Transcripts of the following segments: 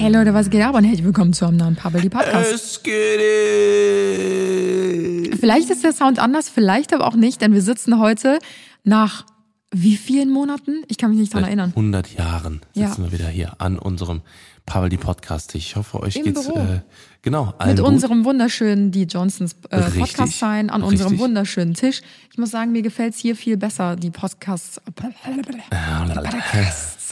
Hey Leute, was geht ab und herzlich willkommen zu einem neuen Pabbeli Podcast. Es geht. Vielleicht ist der Sound anders, vielleicht aber auch nicht, denn wir sitzen heute nach wie vielen Monaten? Ich kann mich nicht Seit erinnern. 100 Jahren Ja. sitzen wir wieder hier an unserem Pavel die Podcast. Ich hoffe, euch Im geht's Büro. äh, genau allen Mit gut. unserem wunderschönen Die Johnsons äh, Richtig. Podcast sein, an unserem Richtig. wunderschönen Tisch. Ich muss sagen, mir gefällt's hier viel besser, die Podcasts, Podcasts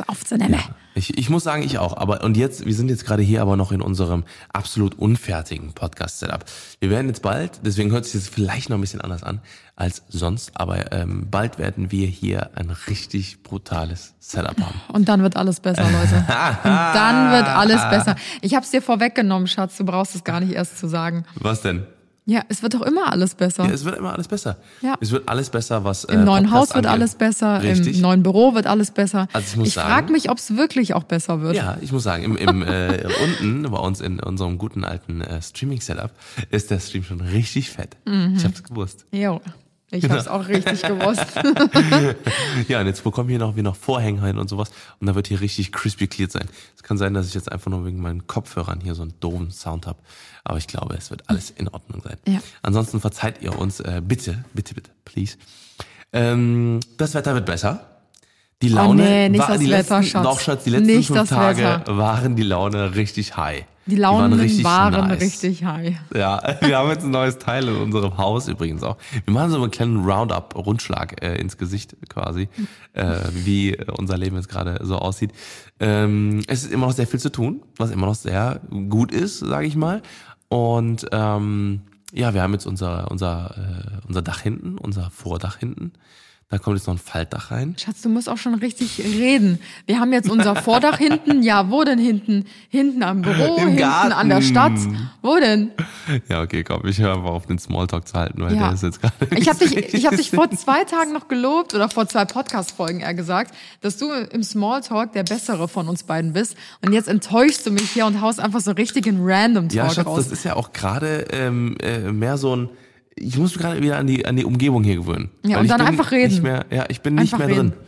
aufzunehmen. Ich, ich muss sagen, ich auch. Aber und jetzt, wir sind jetzt gerade hier aber noch in unserem absolut unfertigen Podcast-Setup. Wir werden jetzt bald, deswegen hört sich das vielleicht noch ein bisschen anders an als sonst, aber ähm, bald werden wir hier ein richtig brutales Setup haben. Und dann wird alles besser, Leute. Und dann wird alles besser. Ich hab's dir vorweggenommen, Schatz, du brauchst es gar nicht erst zu sagen. Was denn? Ja, es wird doch immer alles besser. Ja, es wird immer alles besser. Ja. Es wird alles besser, was Im äh, neuen Podcast Haus wird angeht. alles besser, Richtig. im neuen Büro wird alles besser. Also ich muss frage sagen- mich, ob es wirklich auch besser wird. Ja, ich muss sagen, im, im äh, unten bei uns in unserem guten alten äh, Streaming-Setup ist der Stream schon richtig fett. Mhm. Ich hab's gewusst. Jo. Ich hab's auch richtig gewusst. Ja, und jetzt bekommen wir noch, wir noch Vorhänge hin und sowas und da wird hier richtig crispy cleared sein. Es kann sein, dass ich jetzt einfach nur wegen meinen Kopfhörern hier so einen doofen Sound habe, aber ich glaube, es wird alles in Ordnung sein. Ja. Ansonsten verzeiht ihr uns äh, bitte, bitte, bitte, please. Ähm, das Wetter wird besser. Die Laune Oh nee, war die Wetter, letzten, Schatz. Doch, Schatz, die letzten Nicht fünf Tage Wetter. waren die Laune richtig high. Die Launen waren, nice. richtig high. Ja, wir haben jetzt ein neues Teil in unserem Haus übrigens auch. Wir machen so einen kleinen Roundup, Rundschlag äh, ins Gesicht quasi, äh, wie unser Leben jetzt gerade so aussieht. Ähm, es ist immer noch sehr viel zu tun, was immer noch sehr gut ist, sage ich mal. Und ähm, ja, wir haben jetzt unser unser äh, unser Dach hinten, unser Vordach hinten. Da kommt jetzt noch ein Faltdach rein. Schatz, du musst auch schon richtig reden. Wir haben jetzt unser Vordach hinten. Ja, wo denn hinten? Hinten am Büro, Im hinten Garten. an der Stadt. Wo denn? Ja, okay, komm, ich höre einfach auf den Smalltalk zu halten, weil Ja. der ist jetzt gerade. Ich habe dich, ich hab dich vor zwei Tagen noch gelobt oder vor zwei Podcast-Folgen eher gesagt, dass du im Smalltalk der Bessere von uns beiden bist. Und jetzt enttäuschst du mich hier und haust einfach so richtig in Random Ja, Talk Schatz, raus. das ist ja auch gerade ähm, äh, mehr so ein. Ich muss mich gerade wieder an die an die Umgebung hier gewöhnen. Ja, und dann einfach reden. Nicht mehr, ja, ich bin nicht Einfach mehr reden. drin.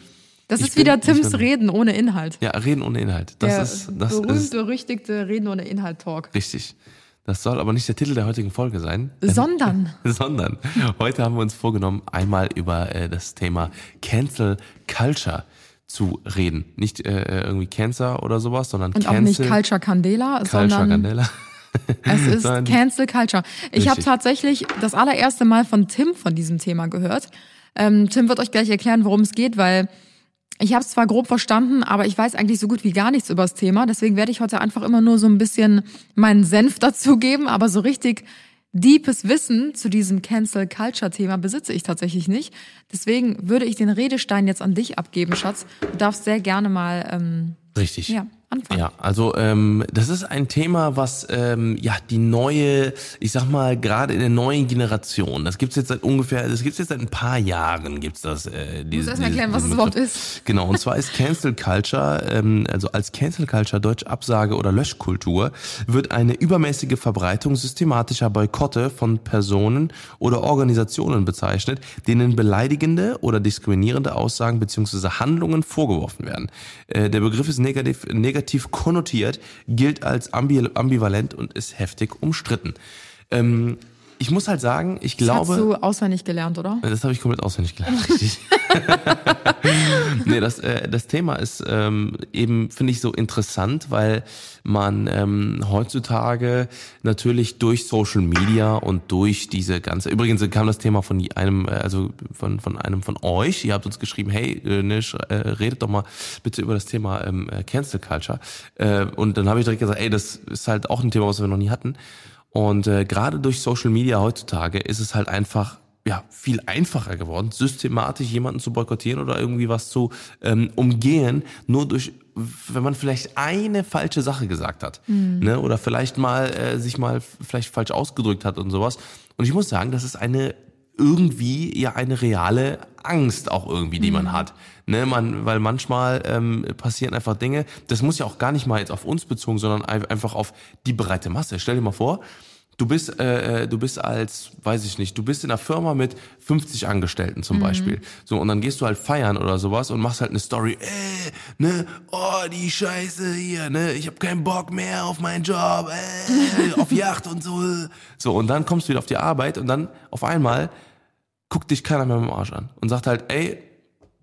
Das Ich ist wieder Tims. Reden ohne Inhalt. Ja, reden ohne Inhalt. Das der ist das ist berühmt-berüchtigte Reden ohne Inhalt-Talk. richtig. Das soll aber nicht der Titel der heutigen Folge sein. Sondern. sondern heute haben wir uns vorgenommen, einmal über äh, das Thema Cancel Culture zu reden. Nicht äh, irgendwie Cancer oder sowas, sondern Und auch Cancel nicht Culture Candela, Culture sondern Candela. es ist die- Cancel Culture. Ich habe tatsächlich das allererste Mal von Tim von diesem Thema gehört. Ähm, Tim wird euch gleich erklären, worum es geht, weil ich habe es zwar grob verstanden, aber ich weiß eigentlich so gut wie gar nichts über das Thema. Deswegen werde ich heute einfach immer nur so ein bisschen meinen Senf dazugeben, aber so richtig deepes Wissen zu diesem Cancel Culture Thema besitze ich tatsächlich nicht. Deswegen würde ich den Redestein jetzt an dich abgeben, Schatz. Du darfst sehr gerne mal ähm, Richtig. ja, anfangen. Ja, also ähm, das ist ein Thema, was ähm, ja die neue, ich sag mal gerade in der neuen Generation, das gibt's jetzt seit ungefähr, das gibt's jetzt seit ein paar Jahren, gibt's das. Äh, diese, erst mal diese- erklären, was überhaupt Begriff. ist. Genau, und zwar ist Cancel Culture, ähm, also als Cancel Culture Deutsch Absage oder Löschkultur, wird eine übermäßige Verbreitung systematischer Boykotte von Personen oder Organisationen bezeichnet, denen beleidigende oder diskriminierende Aussagen bzw. Handlungen vorgeworfen werden. Äh, der Begriff ist negativ, negativ konnotiert, gilt als ambi ambivalent und ist heftig umstritten. Ähm, ich muss halt sagen, ich Das glaube... hast du auswendig gelernt, oder? Das habe ich komplett auswendig gelernt, richtig. nee, das, äh, das Thema ist ähm, eben, finde ich, so interessant, weil man ähm, heutzutage natürlich durch Social Media und durch diese ganze, übrigens kam das Thema von einem, äh, also von, von einem von euch, ihr habt uns geschrieben, hey, äh, ne, äh, redet doch mal bitte über das Thema ähm, äh, Cancel Culture. Äh, und dann habe ich direkt gesagt, ey, das ist halt auch ein Thema, was wir noch nie hatten. Und äh, gerade durch Social Media heutzutage ist es halt einfach ja, viel einfacher geworden, systematisch jemanden zu boykottieren oder irgendwie was zu ähm, umgehen, nur durch, wenn man vielleicht eine falsche Sache gesagt hat, ne, oder vielleicht mal äh, sich mal vielleicht falsch ausgedrückt hat und sowas. Und ich muss sagen, das ist eine irgendwie ja eine reale Angst auch irgendwie, die man hat. Ne, man, weil manchmal ähm, passieren einfach Dinge, das muss ja auch gar nicht mal jetzt auf uns bezogen, sondern einfach auf die breite Masse. Stell dir mal vor, du bist, äh, äh, du bist als, weiß ich nicht, du bist in einer Firma mit 50 Angestellten zum mhm. Beispiel. So, und dann gehst du halt feiern oder sowas und machst halt eine Story, äh, ne, oh, die Scheiße hier, ne, ich hab keinen Bock mehr auf meinen Job, äh, auf Yacht und so. So, und dann kommst du wieder auf die Arbeit und dann auf einmal guckt dich keiner mehr mit dem Arsch an und sagt halt, ey,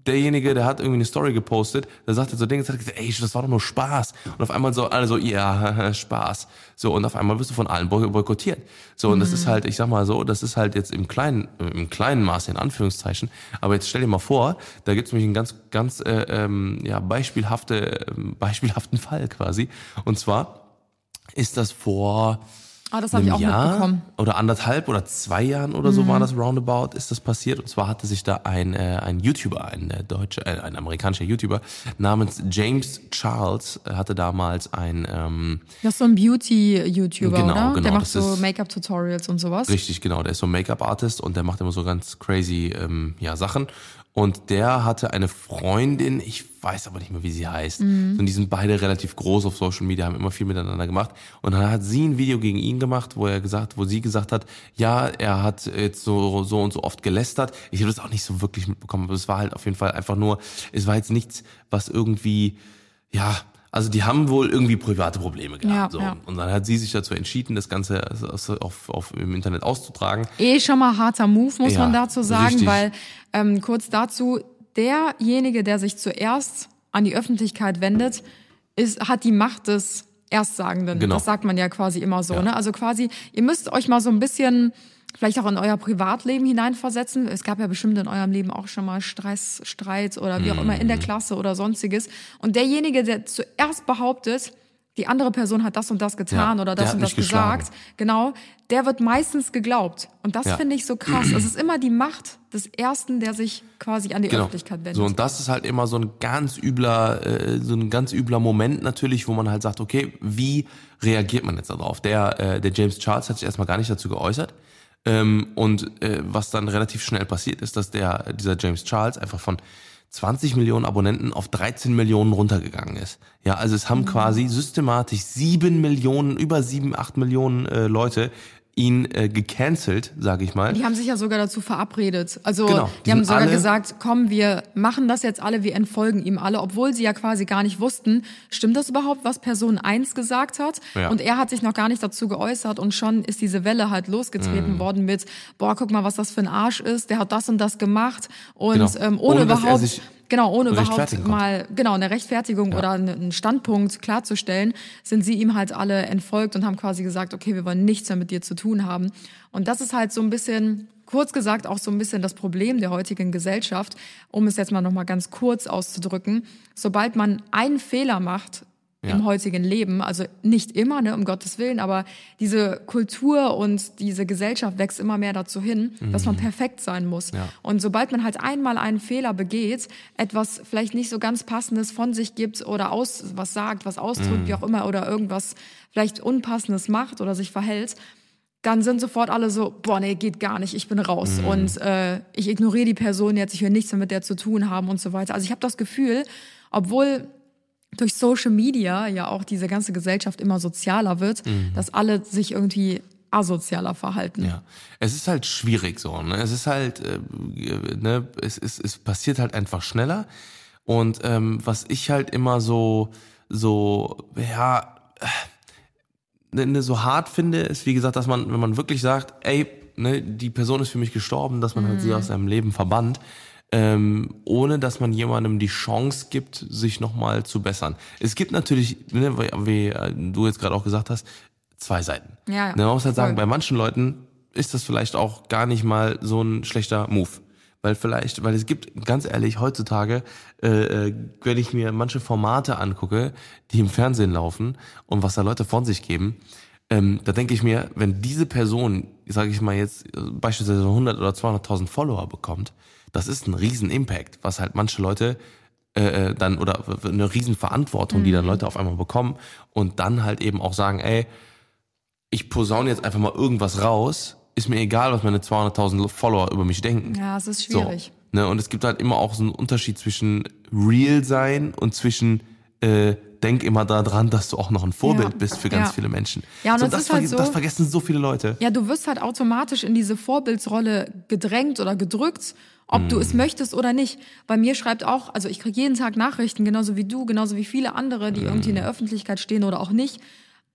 derjenige, der hat irgendwie eine Story gepostet, der sagte so Dinge, sagt, ey, das war doch nur Spaß. Und auf einmal so alle so, ja, Spaß. So, und auf einmal wirst du von allen boykottiert. So, und mhm. das ist halt, ich sag mal so, das ist halt jetzt im kleinen, im kleinen Maße, in Anführungszeichen. Aber jetzt stell dir mal vor, da gibt's nämlich einen ganz, ganz, äh, ähm, ja, beispielhafte, äh, beispielhaften Fall quasi. Und zwar ist das vor, Ah, das habe ich auch Jahr mitbekommen. Oder anderthalb oder zwei Jahren oder so mhm. war das roundabout, ist das passiert. Und zwar hatte sich da ein, äh, ein YouTuber, ein äh, deutscher, äh, ein amerikanischer YouTuber namens James Charles, äh, hatte damals ein... Ähm, das ist so ein Beauty-YouTuber, genau, oder? Genau, der macht so Make-up-Tutorials und sowas. Richtig, genau. Der ist so Make-up-Artist und der macht immer so ganz crazy ähm, ja, Sachen. Und der hatte eine Freundin, ich weiß aber nicht mehr, wie sie heißt. Mhm. Und die sind beide relativ groß auf Social Media, haben immer viel miteinander gemacht. Und dann hat sie ein Video gegen ihn gemacht, wo er gesagt, wo sie gesagt hat, ja, er hat jetzt so, so und so oft gelästert. Ich habe das auch nicht so wirklich mitbekommen, aber es war halt auf jeden Fall einfach nur, es war jetzt nichts, was irgendwie, ja, also die haben wohl irgendwie private Probleme gehabt. Ja, so. Ja. Und dann hat sie sich dazu entschieden, das Ganze auf, auf, im Internet auszutragen. Eh schon mal harter Move, muss ja, man dazu sagen, richtig. weil ähm, kurz dazu, derjenige, der sich zuerst an die Öffentlichkeit wendet, ist, hat die Macht des Erstsagenden. Genau. Das sagt man ja quasi immer so. Ne? Also quasi, ihr müsst euch mal so ein bisschen vielleicht auch in euer Privatleben hineinversetzen. Es gab ja bestimmt in eurem Leben auch schon mal Stress, Streit oder wie auch immer in der mhm. Klasse oder sonstiges. Und derjenige, der zuerst behauptet, die andere Person hat das und das getan ja, oder das und das gesagt, genau, der wird meistens geglaubt. Und das ja. finde ich so krass. Es ist immer die Macht des Ersten, der sich quasi an die genau. Öffentlichkeit wendet. So, und das ist halt immer so ein ganz übler, äh, so ein ganz übler Moment natürlich, wo man halt sagt, okay, wie reagiert man jetzt darauf? Der, äh, der James Charles hat sich erstmal gar nicht dazu geäußert. Ähm, und äh, was dann relativ schnell passiert ist, dass der, dieser James Charles einfach von 20 Millionen Abonnenten auf 13 Millionen runtergegangen ist. Ja, also es haben mhm. quasi systematisch sieben Millionen, über sieben, acht Millionen äh, Leute ihn äh, gecancelt, sage ich mal. Die haben sich ja sogar dazu verabredet. Also genau, die, die haben sogar gesagt, komm, wir machen das jetzt alle, wir entfolgen ihm alle, obwohl sie ja quasi gar nicht wussten, stimmt das überhaupt, was Person 1 gesagt hat? Ja. Und er hat sich noch gar nicht dazu geäußert und schon ist diese Welle halt losgetreten mm. worden mit, boah, guck mal, was das für ein Arsch ist, der hat das und das gemacht und genau. ähm, ohne, ohne überhaupt Genau, ohne überhaupt mal genau eine Rechtfertigung ja. oder einen Standpunkt klarzustellen, sind sie ihm halt alle entfolgt und haben quasi gesagt, okay, wir wollen nichts mehr mit dir zu tun haben. Und das ist halt so ein bisschen kurz gesagt auch so ein bisschen das Problem der heutigen Gesellschaft, um es jetzt mal noch mal ganz kurz auszudrücken. Sobald man einen Fehler macht, ja. im heutigen Leben. Also nicht immer, ne, um Gottes Willen, aber diese Kultur und diese Gesellschaft wächst immer mehr dazu hin, mhm. dass man mhm. perfekt sein muss. Ja. Und sobald man halt einmal einen Fehler begeht, etwas vielleicht nicht so ganz passendes von sich gibt oder aus was sagt, was ausdrückt, mhm. wie auch immer, oder irgendwas vielleicht unpassendes macht oder sich verhält, dann sind sofort alle so, boah, nee, geht gar nicht, ich bin raus mhm. und äh, ich ignoriere die Person jetzt, ich will nichts mehr mit der zu tun haben und so weiter. Also ich habe das Gefühl, obwohl durch Social Media ja auch diese ganze Gesellschaft immer sozialer wird, mhm. dass alle sich irgendwie asozialer verhalten. Ja, es ist halt schwierig so. Ne? Es ist halt, äh, ne, es, es, es passiert halt einfach schneller. Und ähm, was ich halt immer so, so, ja, ne, ne, so hart finde, ist wie gesagt, dass man, wenn man wirklich sagt, ey, ne, die Person ist für mich gestorben, dass man mhm. halt sie mhm. aus seinem Leben verbannt ähm, ohne dass man jemandem die Chance gibt, sich nochmal zu bessern. Es gibt natürlich, ne, wie du jetzt gerade auch gesagt hast, zwei Seiten. Ja, ja. Man muss halt sagen, bei manchen Leuten ist das vielleicht auch gar nicht mal so ein schlechter Move. Weil vielleicht, weil es gibt, ganz ehrlich, heutzutage, äh, äh, wenn ich mir manche Formate angucke, die im Fernsehen laufen und was da Leute von sich geben, ähm, da denke ich mir, wenn diese Person, sage ich mal jetzt, beispielsweise 100 oder 200.000 Follower bekommt, das ist ein riesen Impact, was halt manche Leute äh, äh, dann oder eine riesen Verantwortung, die dann mhm. Leute auf einmal bekommen und dann halt eben auch sagen, ey, ich posaune jetzt einfach mal irgendwas raus ist mir egal, was meine 200.000 Follower über mich denken. Ja, es ist schwierig. So, ne? Und es gibt halt immer auch so einen Unterschied zwischen real sein und zwischen äh, denk immer daran, dass du auch noch ein Vorbild Ja. bist für ganz Ja. viele Menschen. Ja, und so, das, halt so- das vergessen so viele Leute. Ja, du wirst halt automatisch in diese Vorbildsrolle gedrängt oder gedrückt, ob du es Mhm. möchtest oder nicht. Bei mir schreibt auch, also ich kriege jeden Tag Nachrichten, genauso wie du, genauso wie viele andere, die irgendwie in der Öffentlichkeit stehen oder auch nicht,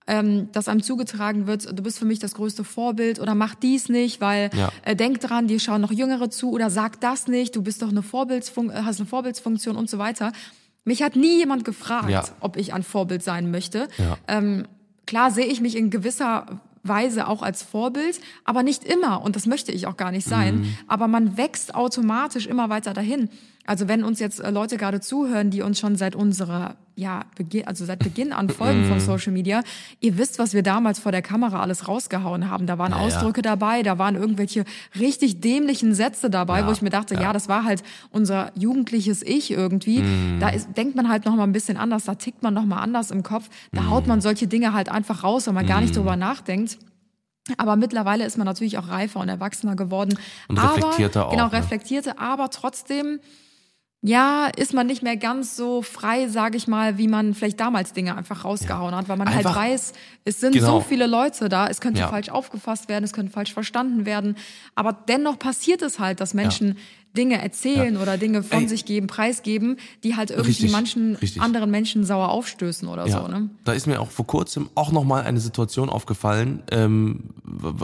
ähm, dass einem zugetragen wird, du bist für mich das größte Vorbild oder mach dies nicht, weil Ja. äh, denk dran, dir schauen noch Jüngere zu oder sag das nicht, du bist doch eine Vorbildsfun äh, hast eine Vorbildsfunktion und so weiter. Mich hat nie jemand gefragt, Ja. ob ich ein Vorbild sein möchte. Ja. Ähm, klar sehe ich mich in gewisser Weise auch als Vorbild, aber nicht immer und das möchte ich auch gar nicht sein. Mhm. Aber man wächst automatisch immer weiter dahin. Also wenn uns jetzt äh, Leute gerade zuhören, die uns schon seit unserer ja Beginn, also seit Beginn an folgen Mhm. von Social Media, ihr wisst, was wir damals vor der Kamera alles rausgehauen haben. Da waren Ja, ja. Ausdrücke dabei, da waren irgendwelche richtig dämlichen Sätze dabei, Ja, wo ich mir dachte, ja. ja. das war halt unser jugendliches Ich irgendwie. Mhm. Da ist, denkt man halt noch mal ein bisschen anders, da tickt man noch mal anders im Kopf. Da haut Mhm. man solche Dinge halt einfach raus, wenn man gar nicht drüber nachdenkt. Aber mittlerweile ist man natürlich auch reifer und erwachsener geworden. Und aber, reflektierter auch, Genau, ne? reflektierter, aber trotzdem, ja, ist man nicht mehr ganz so frei, sage ich mal, wie man vielleicht damals Dinge einfach rausgehauen hat, weil man Einfach- halt weiß, es sind Genau. so viele Leute da, es könnte Ja. falsch aufgefasst werden, es könnte falsch verstanden werden. Aber dennoch passiert es halt, dass Menschen Dinge erzählen oder Dinge von Ey. sich geben, preisgeben, die halt irgendwie Richtig, manchen richtig. anderen Menschen sauer aufstößen oder Ja, so. Ne? da ist mir auch vor kurzem auch nochmal eine Situation aufgefallen, ähm,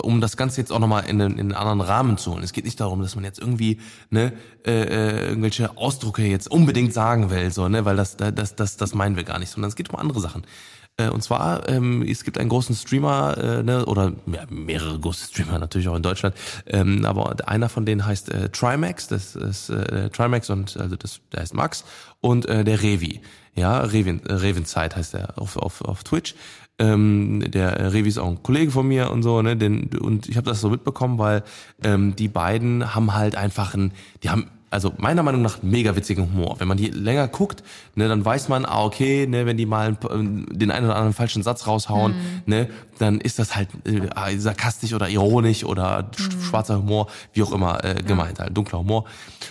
um das Ganze jetzt auch nochmal in, einen- in einen anderen Rahmen zu holen. Es geht nicht darum, dass man jetzt irgendwie ne, äh, äh, irgendwelche Ausdrücke jetzt unbedingt sagen will, so, ne, weil das, das, das, das meinen wir gar nicht, sondern es geht um andere Sachen. Äh, Und zwar, ähm, es gibt einen großen Streamer, äh, ne, oder ja, mehrere große Streamer natürlich auch in Deutschland, ähm, aber einer von denen heißt äh, Trimax, das ist äh, Trimax und also das, der heißt Max und äh, der Revi. Ja, Revin, äh, Revenzeit heißt er auf, auf, auf Twitch. Ähm, der äh, Revi ist auch ein Kollege von mir und so, ne? Den, und ich habe das so mitbekommen, weil ähm, die beiden haben halt einfach ein, die haben also meiner Meinung nach mega witzigen Humor. Wenn man die länger guckt, ne, dann weiß man, ah, okay, ne, wenn die mal ähm, den einen oder anderen falschen Satz raushauen, ne, dann ist das halt äh, ah, sarkastisch oder ironisch oder sch- schwarzer Humor, wie auch immer äh, gemeint, halt dunkler Humor.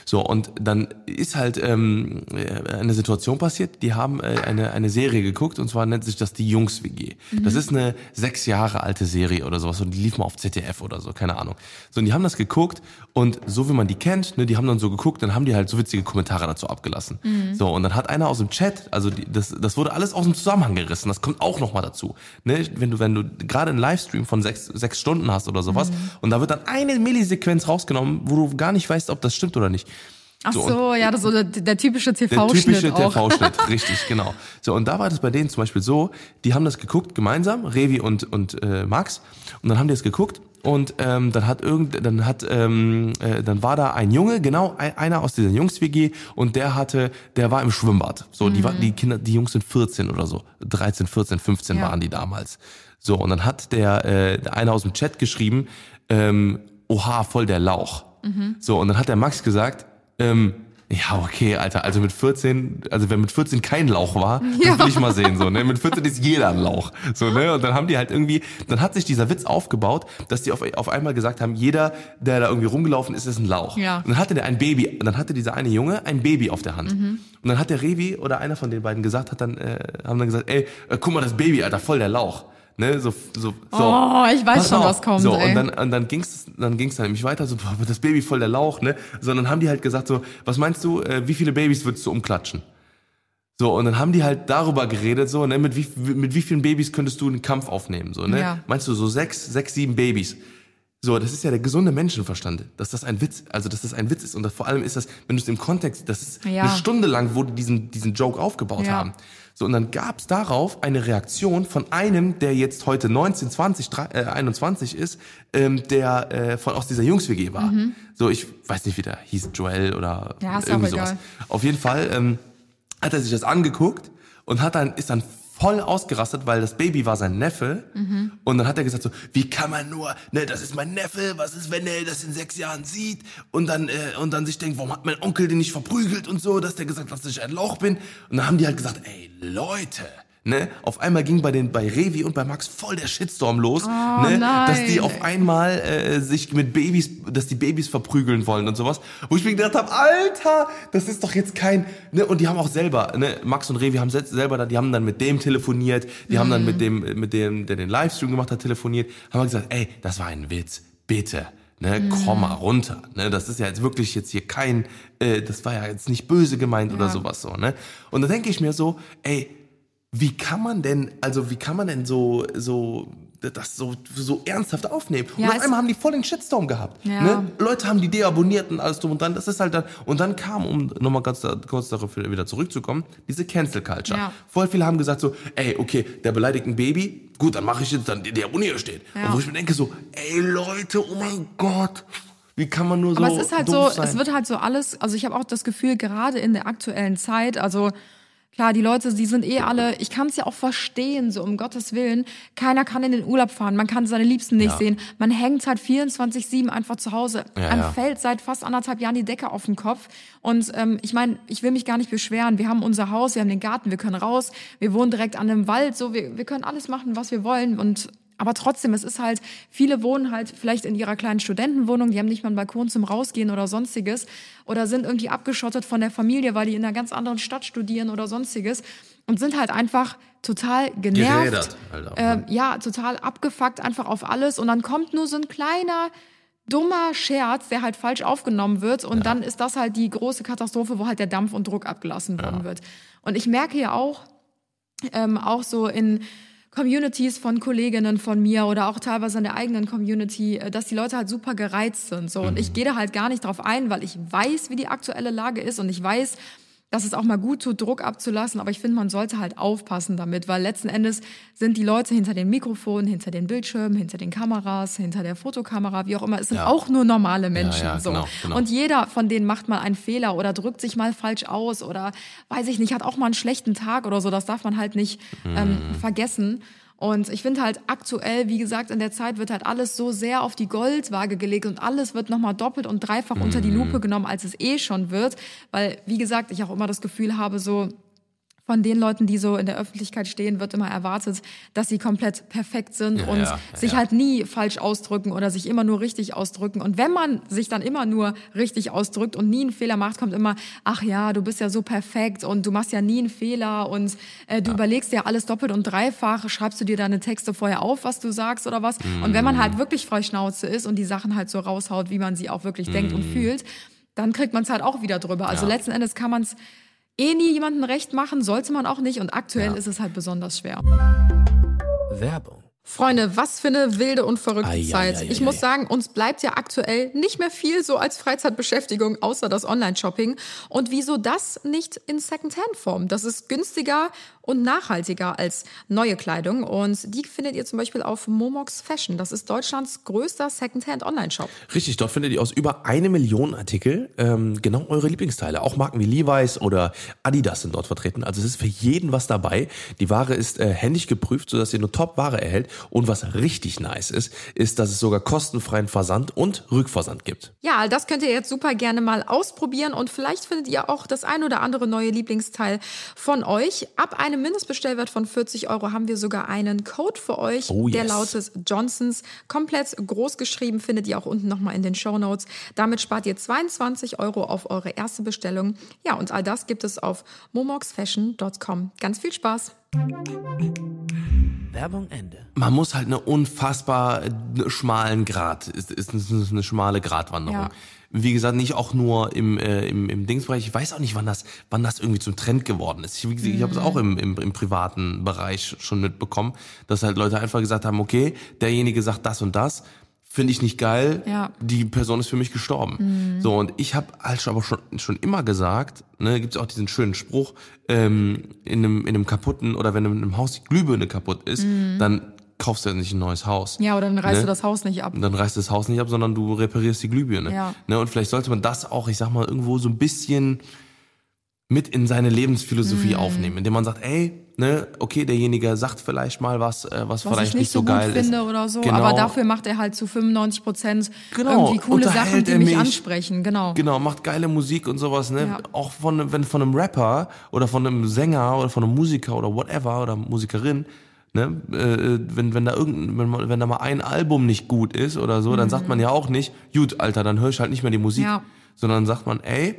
So, und dann ist halt ähm, äh, eine Situation passiert, die haben äh, eine, eine Serie geguckt und zwar nennt sich das Die Jungs-WG. Das ist eine sechs Jahre alte Serie oder sowas und die lief mal auf ZDF oder so, keine Ahnung. So, und die haben das geguckt und so wie man die kennt, ne, die haben dann so geguckt, dann haben die halt so witzige Kommentare dazu abgelassen. So, und dann hat einer aus dem Chat, also die, das, das wurde alles aus dem Zusammenhang gerissen, das kommt auch nochmal dazu. Ne, wenn du, wenn du gerade einen Livestream von sechs, sechs Stunden hast oder sowas und da wird dann eine Millisequenz rausgenommen, wo du gar nicht weißt, ob das stimmt oder nicht. Ach so, und- ja, das ist so der, der typische der TV-Schnitt typische auch. TV-Schnitt, richtig, genau. So, und da war das bei denen zum Beispiel so, die haben das geguckt gemeinsam, Revi und, und äh, Max, und dann haben die es geguckt und ähm, dann hat irgend, dann hat, ähm, äh, dann war da ein Junge, genau, ein, einer aus dieser Jungs-WG und der hatte, der war im Schwimmbad. So, die, war, die Kinder, die Jungs sind 14 oder so, 13, 14, 15 Ja. waren die damals. So, und dann hat der, äh, der einer aus dem Chat geschrieben, ähm, oha, voll der Lauch. So, und dann hat der Max gesagt, ähm, ja, okay, Alter, also mit 14, also wenn mit 14 kein Lauch war, das will ich mal sehen, so, ne? Mit 14 ist jeder ein Lauch, so, ne? Und dann haben die halt irgendwie, dann hat sich dieser Witz aufgebaut, dass die auf, auf einmal gesagt haben, jeder, der da irgendwie rumgelaufen ist, ist ein Lauch. Ja. Und dann hatte der ein Baby, dann hatte dieser eine Junge ein Baby auf der Hand. Und dann hat der Revi oder einer von den beiden gesagt, hat dann, äh, haben dann gesagt, ey, äh, guck mal, das Baby, Alter, voll der Lauch. Ne, so, so, so. Oh, ich weiß Pass schon, auf. was kommt, So, ey. und dann, und dann ging's, dann ging's dann nämlich weiter, so, boah, das Baby voll der Lauch, ne? Sondern haben die halt gesagt so, was meinst du, äh, wie viele Babys würdest du umklatschen? So, und dann haben die halt darüber geredet, so, ne, mit wie, mit wie vielen Babys könntest du einen Kampf aufnehmen, so, ne? Ja. Meinst du so sechs, sechs, sieben Babys? So, das ist ja der gesunde Menschenverstand, dass das ein Witz, also dass das ein Witz ist und vor allem ist das, wenn du es im Kontext, das ist Ja. eine Stunde lang, wo die diesen diesen Joke aufgebaut Ja. haben. So und dann gab's darauf eine Reaktion von einem, der jetzt heute 19, 20, drei- äh, 21 ist, ähm, der äh, von aus dieser Jungs WG war. So, ich weiß nicht, wie der hieß, Joel oder Mhm. Ja, irgendwie sowas. Auf jeden Fall ähm, hat er sich das angeguckt und hat dann ist dann voll ausgerastet, weil das Baby war sein Neffe. Mhm. Und dann hat er gesagt so, wie kann man nur, ne, das ist mein Neffe, was ist, wenn er das in sechs Jahren sieht und dann, äh, und dann sich denkt, warum hat mein Onkel den nicht verprügelt und so, dass der gesagt hat, dass ich ein Lauch bin. Und dann haben die halt gesagt, ey, Leute, Ne? Auf einmal ging bei den bei Revi und bei Max voll der Shitstorm los, Oh, ne? nein. dass die auf einmal äh, sich mit Babys, dass die Babys verprügeln wollen und sowas. Wo ich mir gedacht habe, Alter, das ist doch jetzt kein. Ne? Und die haben auch selber, ne? Max und Revi haben selber da, die haben dann mit dem telefoniert, die haben dann Mhm. mit dem, mit dem, der den Livestream gemacht hat, telefoniert, haben gesagt, ey, das war ein Witz, bitte. Ne, Mhm. komm mal runter. Ne, das ist ja jetzt wirklich jetzt hier kein, äh, das war ja jetzt nicht böse gemeint oder Ja. sowas so. Ne? Und da denke ich mir so, ey, wie kann man denn, also wie kann man denn so, so, das so, so ernsthaft aufnehmen? Ja, und auf einmal haben die voll den Shitstorm gehabt. Ja. Ne? Leute haben die deabonniert und alles drum und dann, das ist halt dann, und dann kam, um nochmal ganz kurz darauf wieder zurückzukommen, diese Cancel Culture. Ja. Voll viele haben gesagt so, ey, okay, der beleidigt ein Baby, gut, dann mache ich jetzt dann, deabonniere steht. Ja. Und wo ich mir denke so, ey Leute, oh mein Gott, wie kann man nur so Aber es ist halt so, sein? es wird halt so alles, also ich habe auch das Gefühl, gerade in der aktuellen Zeit, also klar, die Leute, die sind eh alle, ich kann es ja auch verstehen, so um Gottes Willen, keiner kann in den Urlaub fahren, man kann seine Liebsten nicht Ja. sehen, man hängt halt 24-7 einfach zu Hause, Ja, einem ja. fällt seit fast anderthalb Jahren die Decke auf den Kopf. Und ähm, ich meine, ich will mich gar nicht beschweren, wir haben unser Haus, wir haben den Garten, wir können raus, wir wohnen direkt an einem Wald, so, wir, wir können alles machen, was wir wollen. Und aber trotzdem, es ist halt, viele wohnen halt vielleicht in ihrer kleinen Studentenwohnung, die haben nicht mal einen Balkon zum Rausgehen oder sonstiges oder sind irgendwie abgeschottet von der Familie, weil die in einer ganz anderen Stadt studieren oder sonstiges und sind halt einfach total genervt. Halt auch, äh, ne? ja, total abgefuckt einfach auf alles und dann kommt nur so ein kleiner dummer Scherz, der halt falsch aufgenommen wird und dann ist das halt die große Katastrophe, wo halt der Dampf und Druck abgelassen worden wird. Und ich merke ja auch, ähm, auch so in Communities von Kolleginnen von mir oder auch teilweise in der eigenen Community, äh, dass die Leute halt super gereizt sind. So. Und ich gehe da halt gar nicht drauf ein, weil ich weiß, wie die aktuelle Lage ist und ich weiß, dass es auch mal gut tut, Druck abzulassen. Aber ich finde, man sollte halt aufpassen damit, weil letzten Endes sind die Leute hinter den Mikrofonen, hinter den Bildschirmen, hinter den Kameras, hinter der Fotokamera, wie auch immer, es sind Ja. auch nur normale Menschen. ja, so. genau, genau. Und jeder von denen macht mal einen Fehler oder drückt sich mal falsch aus oder weiß ich nicht, hat auch mal einen schlechten Tag oder so. Das darf man halt nicht ähm, vergessen. Und ich finde halt aktuell, wie gesagt, in der Zeit wird halt alles so sehr auf die Goldwaage gelegt und alles wird nochmal doppelt und dreifach unter die Lupe genommen, als es eh schon wird. Weil, wie gesagt, ich auch immer das Gefühl habe, so, von den Leuten, die so in der Öffentlichkeit stehen, wird immer erwartet, dass sie komplett perfekt sind Ja, und ja, sich ja. halt nie falsch ausdrücken oder sich immer nur richtig ausdrücken. Und wenn man sich dann immer nur richtig ausdrückt und nie einen Fehler macht, kommt immer, ach ja, du bist ja so perfekt und du machst ja nie einen Fehler und äh, du überlegst ja alles doppelt und dreifach, schreibst du dir deine Texte vorher auf, was du sagst oder was. Und wenn man halt wirklich frei Schnauze ist und die Sachen halt so raushaut, wie man sie auch wirklich denkt und fühlt, dann kriegt man es halt auch wieder drüber. Also letzten Endes kann man es eh nie jemandem recht machen, sollte man auch nicht. Und aktuell ist es halt besonders schwer. Werbung. Freunde, was für eine wilde und verrückte ei, Zeit. ei, ei, ich muss sagen, uns bleibt ja aktuell nicht mehr viel so als Freizeitbeschäftigung, außer das Online-Shopping. Und wieso das nicht in Secondhand-Form? Das ist günstiger und nachhaltiger als neue Kleidung. Und die findet ihr zum Beispiel auf Momox Fashion. Das ist Deutschlands größter Secondhand-Online-Shop. Richtig, dort findet ihr aus über eine Million Artikel ähm, genau eure Lieblingsteile. Auch Marken wie Levi's oder Adidas sind dort vertreten. Also es ist für jeden was dabei. Die Ware ist äh, händisch geprüft, sodass ihr nur Top-Ware erhält. Und was richtig nice ist, ist, dass es sogar kostenfreien Versand und Rückversand gibt. Ja, das könnt ihr jetzt super gerne mal ausprobieren und vielleicht findet ihr auch das ein oder andere neue Lieblingsteil von euch. Ab einem Mindestbestellwert von 40 Euro haben wir sogar einen Code für euch. Oh, Der yes. lautet Johnsons. Komplett groß geschrieben findet ihr auch unten nochmal in den Show Notes. Damit spart ihr 22 Euro auf eure erste Bestellung. Ja, und all das gibt es auf momoxfashion.com. Ganz viel Spaß. Werbung Ende. Man muss halt eine unfassbar äh, schmalen Grad, ist, ist, ist eine schmale Gratwanderung. Ja. Wie gesagt, nicht auch nur im, äh, im, im Dingsbereich. Ich weiß auch nicht, wann das, wann das irgendwie zum Trend geworden ist. Ich, ich habe es auch im, im, im privaten Bereich schon mitbekommen, dass halt Leute einfach gesagt haben, okay, derjenige sagt das und das, finde ich nicht geil, Ja. die Person ist für mich gestorben. So, und ich habe halt schon- aber schon, schon immer gesagt, ne, gibt es auch diesen schönen Spruch, ähm, in, einem, in einem kaputten oder wenn in einem Haus die Glühbirne kaputt ist, dann kaufst du ja nicht ein neues Haus. Ja, oder dann reißt Ne? du das Haus nicht ab. Und dann reißt das Haus nicht ab, sondern du reparierst die Glühbirne. Ja. Ne? Und vielleicht sollte man das auch, ich sag mal, irgendwo so ein bisschen mit in seine Lebensphilosophie Mhm. aufnehmen, indem man sagt, ey, ne, okay, derjenige sagt vielleicht mal was, äh, was, was vielleicht ich nicht so gut geil finde ist. oder so, Genau. aber dafür macht er halt zu 95 Prozent Genau, irgendwie coole Sachen, die mich, mich. ansprechen, genau. Genau, macht geile Musik und sowas, ne? Ja. Auch von, wenn von einem Rapper oder von einem Sänger oder von einem Musiker oder whatever oder Musikerin, ne? Äh, wenn, wenn da irgendein, wenn, wenn da mal ein Album nicht gut ist oder so, dann sagt man ja auch nicht, gut, Alter, dann höre ich halt nicht mehr die Musik. Mhm. Ja. Sondern sagt man, ey,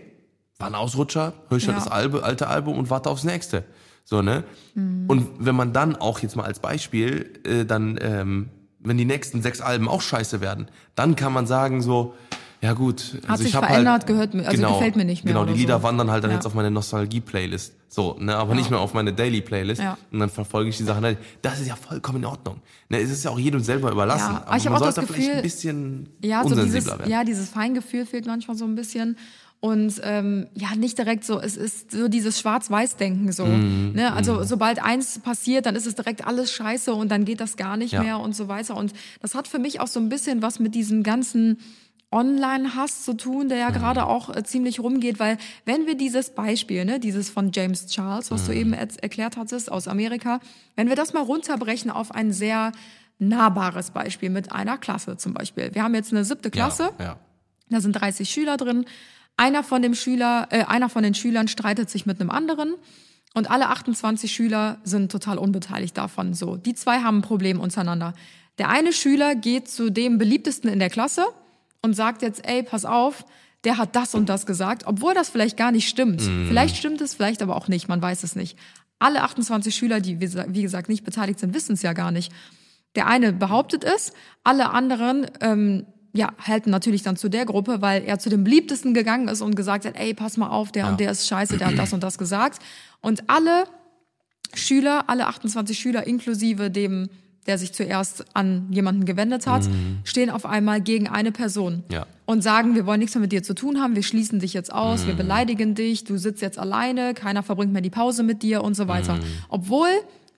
war ein Ausrutscher, höre ich halt Ja. das Albe, alte Album und warte aufs nächste. So, ne? Mhm. Und wenn man dann auch jetzt mal als Beispiel, äh, dann, ähm, wenn die nächsten sechs Alben auch scheiße werden, dann kann man sagen so, ja gut, also sich ich hab verändert, halt, gehört mir- also gefällt mir nicht mehr Genau, die Lieder so. wandern halt dann Ja. jetzt auf meine Nostalgie-Playlist. So, ne, aber nicht mehr auf meine Daily-Playlist. Ja. Und dann verfolge ich die Sachen. halt. Das ist ja vollkommen in Ordnung. Ne, es ist ja auch jedem selber überlassen. Ja, aber aber ich man auch das sollte vielleicht Gefühl- ein bisschen Ja, so dieses, werden. ja, dieses Feingefühl fehlt manchmal so ein bisschen. Und ähm, ja, nicht direkt so, es ist so dieses Schwarz-Weiß-Denken so. Mhm, ne? Also sobald eins passiert, dann ist es direkt alles scheiße und dann geht das gar nicht Ja. mehr und so weiter. Und das hat für mich auch so ein bisschen was mit diesem ganzen Online-Hass zu tun, der ja gerade auch äh, ziemlich rumgeht, weil wenn wir dieses Beispiel, ne, dieses von James Charles, was du eben er erklärt hattest aus Amerika, wenn wir das mal runterbrechen auf ein sehr nahbares Beispiel mit einer Klasse zum Beispiel. Wir haben jetzt eine siebte Klasse. Ja, ja. Da sind 30 Schüler drin. Einer von dem Schüler, äh, einer von den Schülern streitet sich mit einem anderen und alle 28 Schüler sind total unbeteiligt davon. So, die zwei haben ein Problem untereinander. Der eine Schüler geht zu dem beliebtesten in der Klasse und sagt jetzt, ey, pass auf, der hat das und das gesagt, obwohl das vielleicht gar nicht stimmt. Vielleicht stimmt es, vielleicht aber auch nicht, man weiß es nicht. Alle 28 Schüler, die wie wie gesagt nicht beteiligt sind, wissen es ja gar nicht. Der eine behauptet es, alle anderen ähm, ja, halten natürlich dann zu der Gruppe, weil er zu dem beliebtesten gegangen ist und gesagt hat, ey, pass mal auf, der und der ist scheiße, der hat das und das gesagt. Und alle Schüler, alle 28 Schüler inklusive dem, der sich zuerst an jemanden gewendet hat, stehen auf einmal gegen eine Person Ja. und sagen, wir wollen nichts mehr mit dir zu tun haben, wir schließen dich jetzt aus, wir beleidigen dich, du sitzt jetzt alleine, keiner verbringt mehr die Pause mit dir und so weiter. Obwohl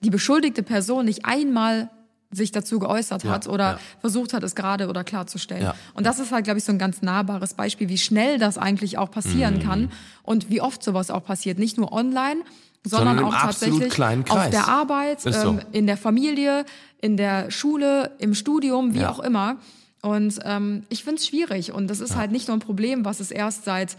die beschuldigte Person nicht einmal sich dazu geäußert hat oder ja. versucht hat, es gerade oder klarzustellen. Ja. Und das ist halt, glaube ich, so ein ganz nahbares Beispiel, wie schnell das eigentlich auch passieren Mhm. kann und wie oft sowas auch passiert. Nicht nur online, sondern, Sondern auch tatsächlich auf der Arbeit, so. ähm, in der Familie, in der Schule, im Studium, wie Ja. auch immer. Und ähm, ich finde es schwierig. Und das ist halt nicht nur ein Problem, was es erst seit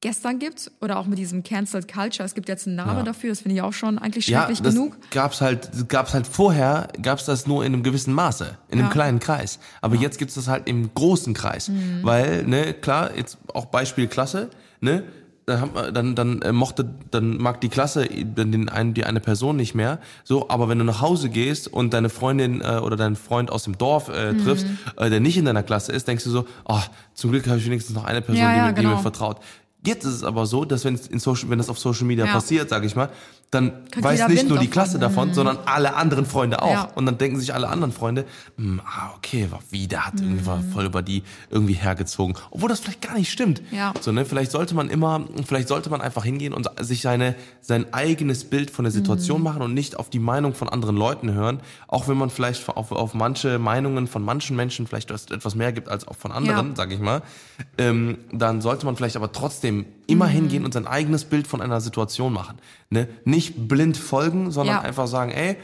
gestern gibt oder auch mit diesem Cancelled Culture. Es gibt jetzt einen Namen Ja. dafür, das finde ich auch schon eigentlich Ja, schrecklich das genug. gab's halt, gab's halt vorher, gab's das nur in einem gewissen Maße, in einem Ja. Mhm. kleinen Kreis. Aber jetzt gibt's das halt im großen Kreis, weil ne klar, jetzt auch Beispiel Klasse, ne, dann, dann, dann äh, mochte, dann mag die Klasse dann den einen, die eine Person nicht mehr. So, aber wenn du nach Hause gehst und deine Freundin äh, oder deinen Freund aus dem Dorf äh, Mhm. triffst, äh, der nicht in deiner Klasse ist, denkst du so, oh, zum Glück habe ich wenigstens noch eine Person, Ja, die, ja, mir, die mir genau. vertraut. Jetzt ist es aber so, dass wenn es in Social, wenn es auf Social Media Ja. passiert, sage ich mal, dann Kriegt weiß nicht Wind nur die. Klasse davon, sondern alle anderen Freunde auch. Ja. Und dann denken sich alle anderen Freunde, hm, ah, okay, war wie, der hat irgendwie Mhm. war voll über die irgendwie hergezogen. Obwohl das vielleicht gar nicht stimmt. Ja. So, ne, vielleicht sollte man immer, vielleicht sollte man einfach hingehen und sich seine, sein eigenes Bild von der Mhm. Situation machen und nicht auf die Meinung von anderen Leuten hören. Auch wenn man vielleicht auf, auf manche Meinungen von manchen Menschen vielleicht etwas mehr gibt als auch von anderen, Ja. sage ich mal. Ähm, dann sollte man vielleicht aber trotzdem immer Mhm. hingehen und sein eigenes Bild von einer Situation machen. Ne? Nicht blind folgen, sondern Ja. einfach sagen, ey,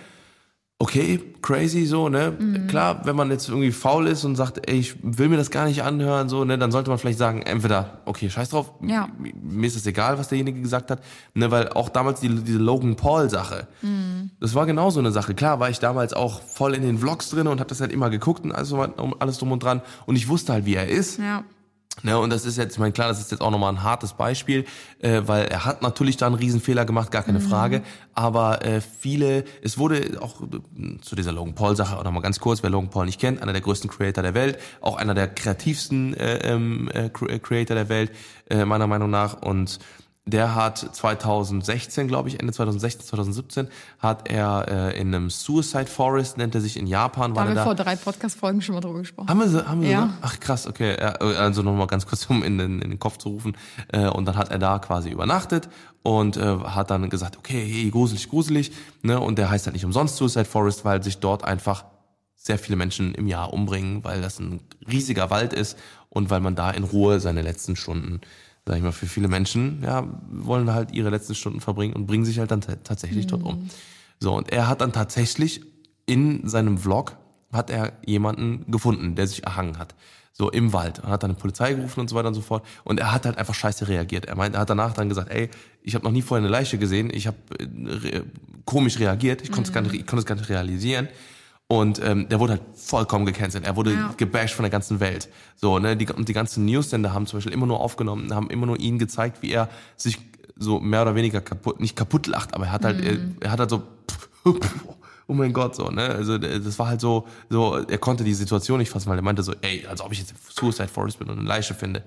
okay, crazy so, ne? Mhm. Klar, wenn man jetzt irgendwie faul ist und sagt, ey, ich will mir das gar nicht anhören, so, ne, dann sollte man vielleicht sagen, entweder, okay, scheiß drauf, Ja. mir ist es egal, was derjenige gesagt hat, ne, weil auch damals die, diese Logan Paul Sache, Mhm. das war genau so eine Sache. Klar, war ich damals auch voll in den Vlogs drin und hab das halt immer geguckt und alles, alles drum und dran und ich wusste halt, wie er ist. Ja. Ne, und das ist jetzt, ich meine, klar, das ist jetzt auch nochmal ein hartes Beispiel, äh, weil er hat natürlich da einen Riesenfehler gemacht, gar keine Frage. Aber äh, viele, es wurde auch äh, zu dieser Logan Paul-Sache auch nochmal ganz kurz, wer Logan Paul nicht kennt, einer der größten Creator der Welt, auch einer der kreativsten äh, ähm, äh, Cre- Creator der Welt, äh, meiner Meinung nach. Und der hat 2016, glaube ich, Ende 2016, 2017, hat er äh, in einem Suicide Forest, nennt er sich in Japan, Da war haben er wir da. vor drei Podcast-Folgen schon mal drüber gesprochen. Haben wir sie? Haben wir Ja. sie? noch? Ach krass, okay. Also nochmal ganz kurz, um in den, in den Kopf zu rufen. Äh, Und dann hat er da quasi übernachtet und äh, hat dann gesagt, okay, hey, gruselig, gruselig. Ne? Und der heißt halt nicht umsonst Suicide Forest, weil sich dort einfach sehr viele Menschen im Jahr umbringen, weil das ein riesiger Wald ist und weil man da in Ruhe seine letzten Stunden sag ich mal, für viele Menschen, ja, wollen halt ihre letzten Stunden verbringen und bringen sich halt dann tatsächlich mhm. dort um. So, und er hat dann tatsächlich in seinem Vlog hat er jemanden gefunden, der sich erhangen hat. So im Wald. Und hat dann die Polizei gerufen und so weiter und so fort. Und er hat halt einfach scheiße reagiert. Er meint, er hat danach dann gesagt, ey, ich habe noch nie vorher eine Leiche gesehen, ich habe äh, komisch reagiert, ich konnte mhm. es gar nicht realisieren. Und ähm, der wurde halt vollkommen gecancelt. Er wurde ja. gebasht von der ganzen Welt. So, ne, die, und die ganzen News-Sender haben zum Beispiel immer nur aufgenommen, haben immer nur ihn gezeigt, wie er sich so mehr oder weniger kaputt, nicht kaputt lacht, aber er hat halt, mhm. er, er, hat halt so, oh mein Gott, so, ne? Also das war halt so, so, er konnte die Situation nicht fassen, weil er meinte so, ey, als ob ich jetzt Suicide Forest bin und eine Leiche finde.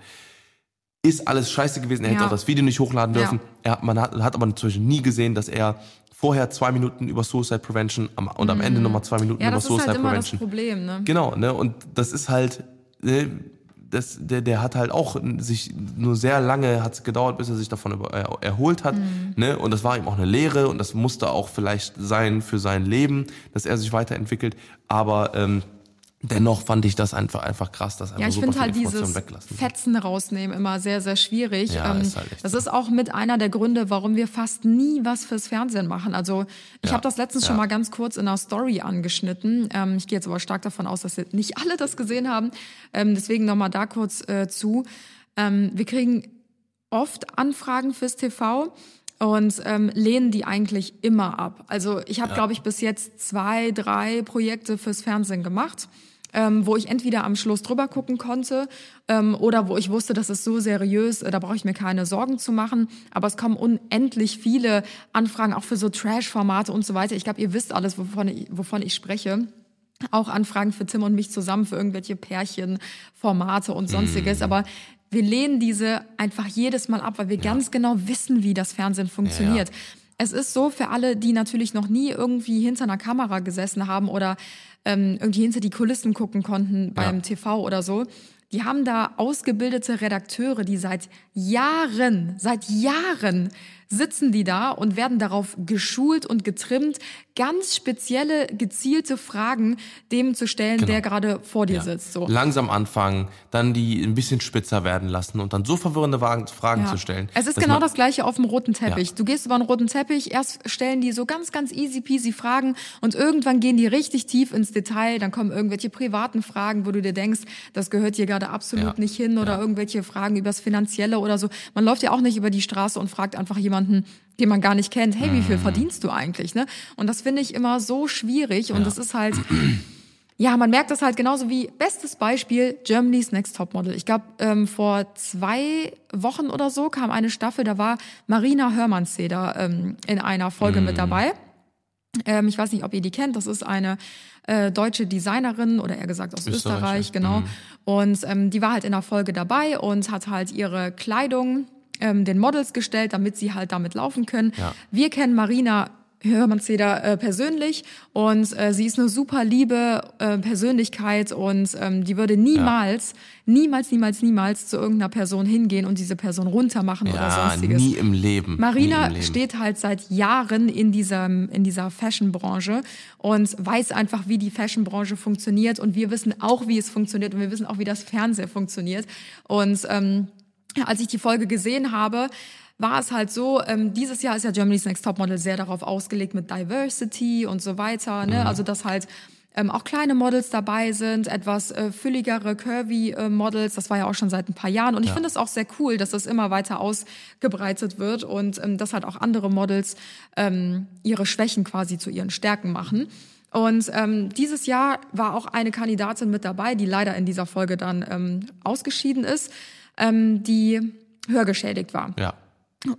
Ist alles scheiße gewesen, er ja. hätte auch das Video nicht hochladen dürfen. Ja. Er, man hat, hat aber natürlich nie gesehen, dass er vorher zwei Minuten über Suicide Prevention am, und am Ende mhm. nochmal zwei Minuten ja, über Suicide halt Prevention. Das Problem, ne? Genau, ne? Und das ist halt, ne, das, der, der hat halt auch sich nur sehr lange hat es gedauert, bis er sich davon über, er, erholt hat. Mhm. Ne? Und das war ihm auch eine Lehre und das musste auch vielleicht sein für sein Leben, dass er sich weiterentwickelt. Aber ähm, dennoch fand ich das einfach einfach krass, dass einfach ja, ich finde halt dieses Fetzen rausnehmen immer sehr sehr schwierig. Ja, ähm, ist halt das ist auch mit einer der Gründe, warum wir fast nie was fürs Fernsehen machen. Also ich ja, habe das letztens ja. schon mal ganz kurz in einer Story angeschnitten. Ähm, ich gehe jetzt aber stark davon aus, dass nicht alle das gesehen haben. Ähm, deswegen noch mal da kurz äh, zu. Ähm, wir kriegen oft Anfragen fürs TV und ähm, lehnen die eigentlich immer ab. Also ich habe, ja. glaube ich, bis jetzt zwei, drei Projekte fürs Fernsehen gemacht. Ähm, wo ich entweder am Schluss drüber gucken konnte ähm, oder wo ich wusste, das ist so seriös, äh, da brauche ich mir keine Sorgen zu machen. Aber es kommen unendlich viele Anfragen, auch für so Trash-Formate und so weiter. Ich glaube, ihr wisst alles, wovon ich, wovon ich spreche auch Anfragen für Tim und mich zusammen für irgendwelche Pärchenformate und sonstiges. Mm. Aber wir lehnen diese einfach jedes Mal ab, weil wir ja. ganz genau wissen, wie das Fernsehen funktioniert. Ja, ja. Es ist so für alle, die natürlich noch nie irgendwie hinter einer Kamera gesessen haben oder ähm, irgendwie hinter die Kulissen gucken konnten beim TV oder so. Die haben da ausgebildete Redakteure, die seit Jahren, seit Jahren sitzen die da und werden darauf geschult und getrimmt, ganz spezielle, gezielte Fragen dem zu stellen, genau. der gerade vor dir ja. sitzt. So. Langsam anfangen, dann die ein bisschen spitzer werden lassen und dann so verwirrende Fragen ja. zu stellen. Es ist genau das gleiche auf dem roten Teppich. Ja. Du gehst über einen roten Teppich, erst stellen die so ganz, ganz easy peasy Fragen und irgendwann gehen die richtig tief ins Detail. Dann kommen irgendwelche privaten Fragen, wo du dir denkst, das gehört hier gerade absolut nicht hin oder irgendwelche Fragen übers Finanzielle oder so. Man läuft ja auch nicht über die Straße und fragt einfach jemanden, den man gar nicht kennt, hey, wie viel mhm. verdienst du eigentlich? Ne? Und das finde ich immer so schwierig und das ist halt, ja, man merkt das halt genauso wie, bestes Beispiel, Germany's Next Top Model. Ich glaube, ähm, vor zwei Wochen oder so kam eine Staffel, da war Marina Hörmannseder ähm, in einer Folge mm. mit mhm. dabei. Ähm, ich weiß nicht, ob ihr die kennt, das ist eine äh, deutsche Designerin oder eher gesagt aus Österreich, Österreich genau. Mm. Und ähm, die war halt in der Folge dabei und hat halt ihre Kleidung ähm, den Models gestellt, damit sie halt damit laufen können. Ja. Wir kennen Marina Hörmannseder äh, persönlich und äh, sie ist eine super liebe äh, Persönlichkeit und ähm, die würde niemals, ja. niemals, niemals, niemals zu irgendeiner Person hingehen und diese Person runtermachen ja, oder sonstiges. Nie im Leben. Marina im Leben. steht halt seit Jahren in dieser, in dieser Fashion-Branche und weiß einfach, wie die Fashion-Branche funktioniert und wir wissen auch, wie es funktioniert und wir wissen auch, wie das Fernsehen funktioniert und ähm, als ich die Folge gesehen habe, war es halt so, ähm, dieses Jahr ist ja Germany's Next Topmodel sehr darauf ausgelegt mit Diversity und so weiter, ne? Mhm. Also dass halt ähm, auch kleine Models dabei sind, etwas äh, fülligere, curvy äh, Models. Das war ja auch schon seit ein paar Jahren. Und ich ja. finde es auch sehr cool, dass das immer weiter ausgebreitet wird und ähm, dass halt auch andere Models ähm, ihre Schwächen quasi zu ihren Stärken machen. Und ähm, dieses Jahr war auch eine Kandidatin mit dabei, die leider in dieser Folge dann ähm, ausgeschieden ist ähm, die hörgeschädigt war. Ja.